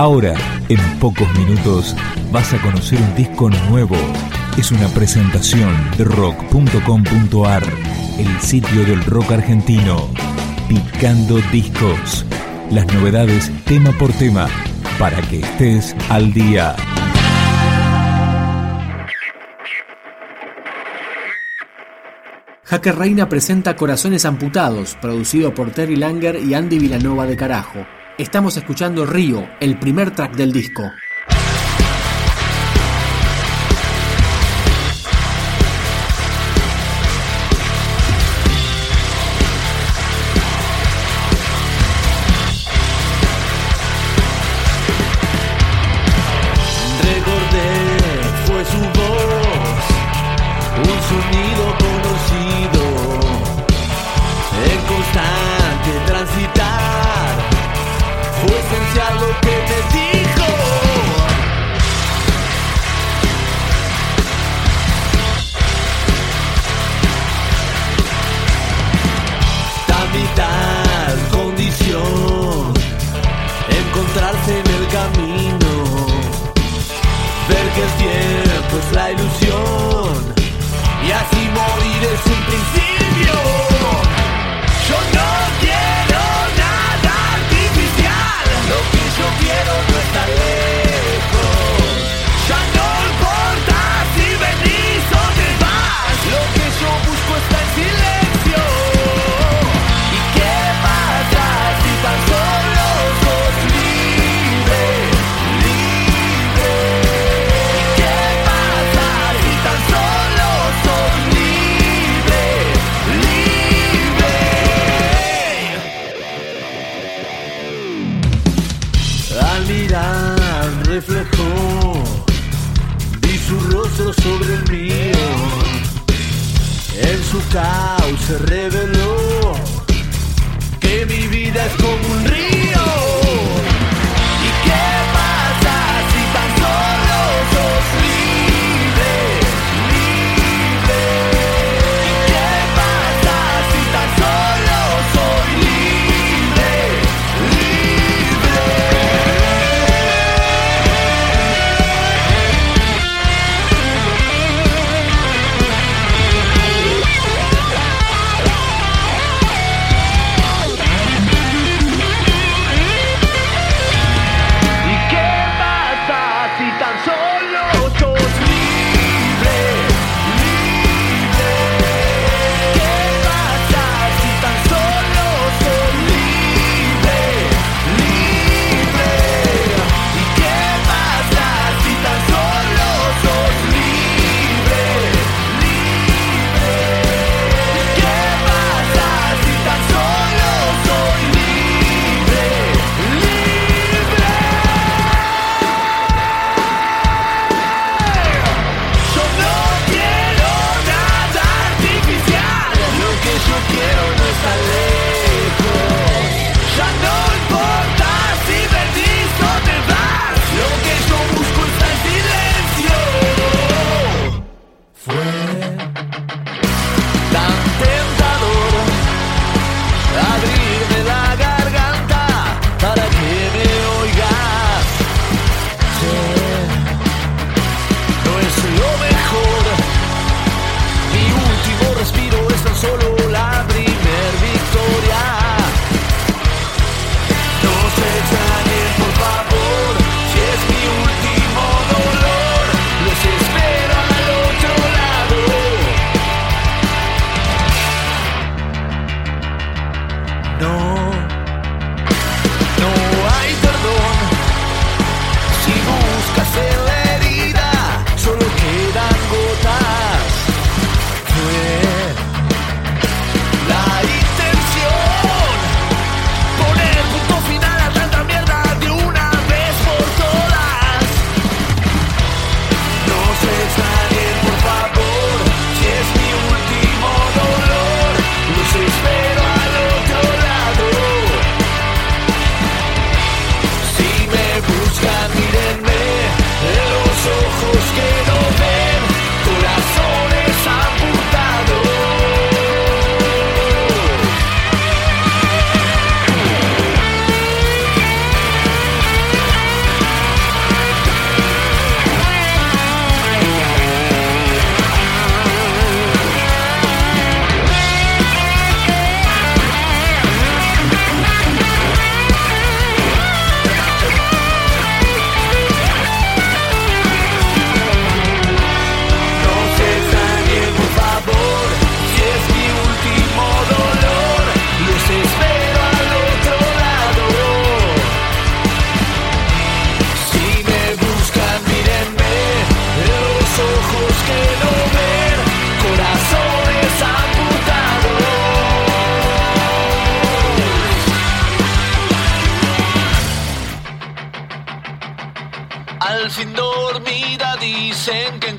Ahora, en pocos minutos, vas a conocer un disco nuevo. Es una presentación de rock.com.ar, el sitio del rock argentino. Picando discos. Las novedades tema por tema, para que estés al día. Hacker Reina presenta Corazones Amputados, producido por Terry Langer y Andy Villanova de Carajo. Estamos escuchando Río, el primer track del disco.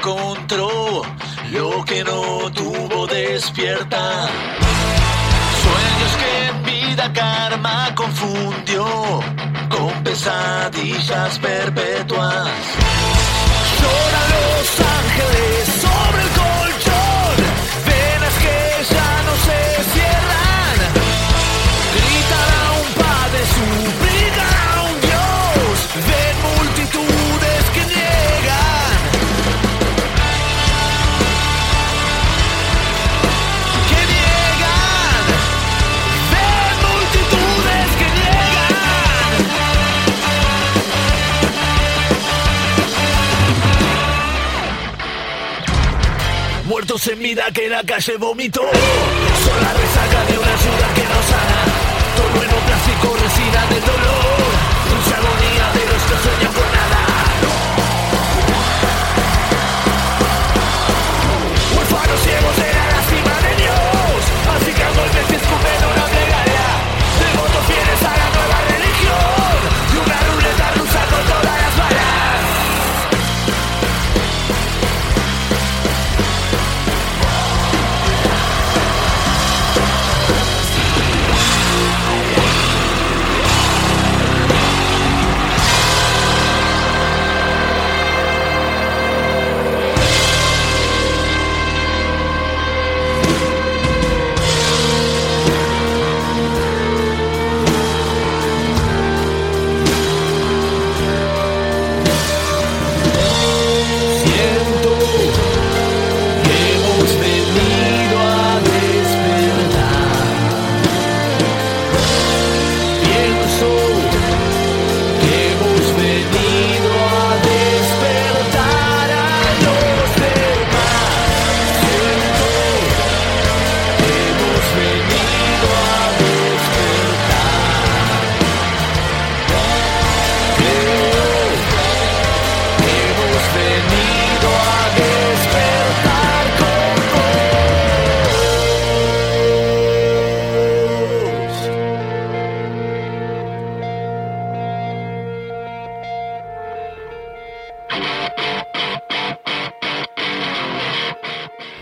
encontró lo que no tuvo despierta. Sueños que vida karma confundió con pesadillas perpetuas. Lloran los ángeles. muertos en vida que la calle vomitó. Son la resaca de una ciudad que no sana. Todo en un plástico resina de dolor. Dulce agonía de los que sueñan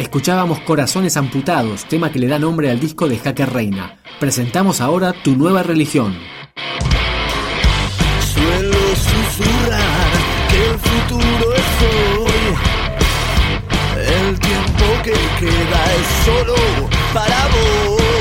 Escuchábamos Corazones Amputados, tema que le da nombre al disco de Hacker Reina. Presentamos ahora Tu Nueva Religión. Suelo susurrar que el futuro es hoy. El tiempo que queda es solo para vos.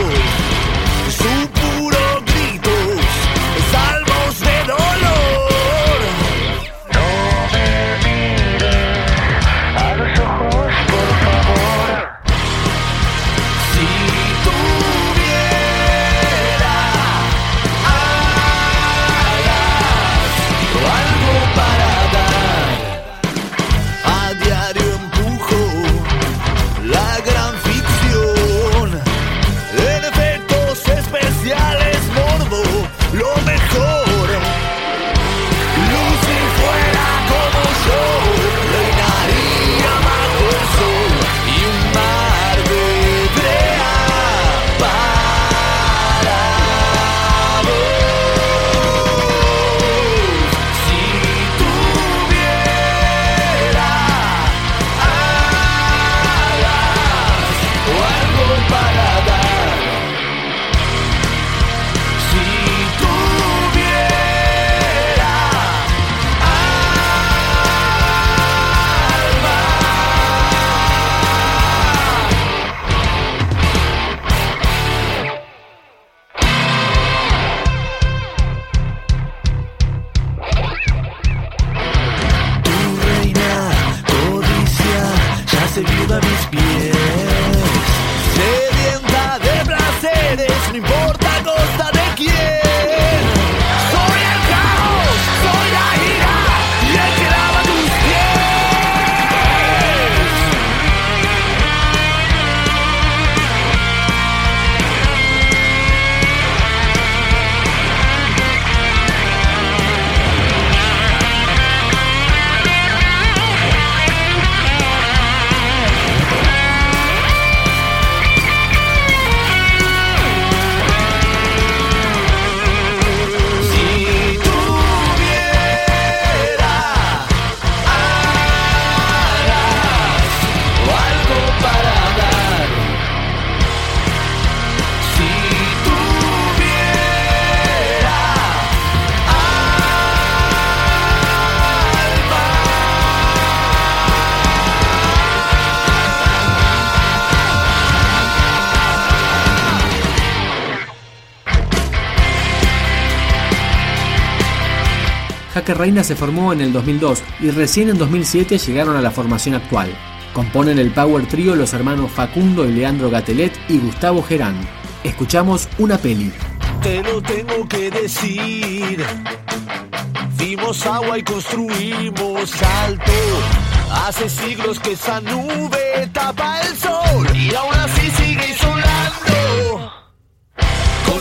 Jaque Reina se formó en el 2002 y recién en 2007 llegaron a la formación actual. Componen el Power Trio los hermanos Facundo y Leandro Gatelet y Gustavo Gerán. Escuchamos una peli. Te lo tengo que decir. Dimos agua y construimos salto. Hace siglos que esa nube tapa el sol y aún así sigue insolando. Con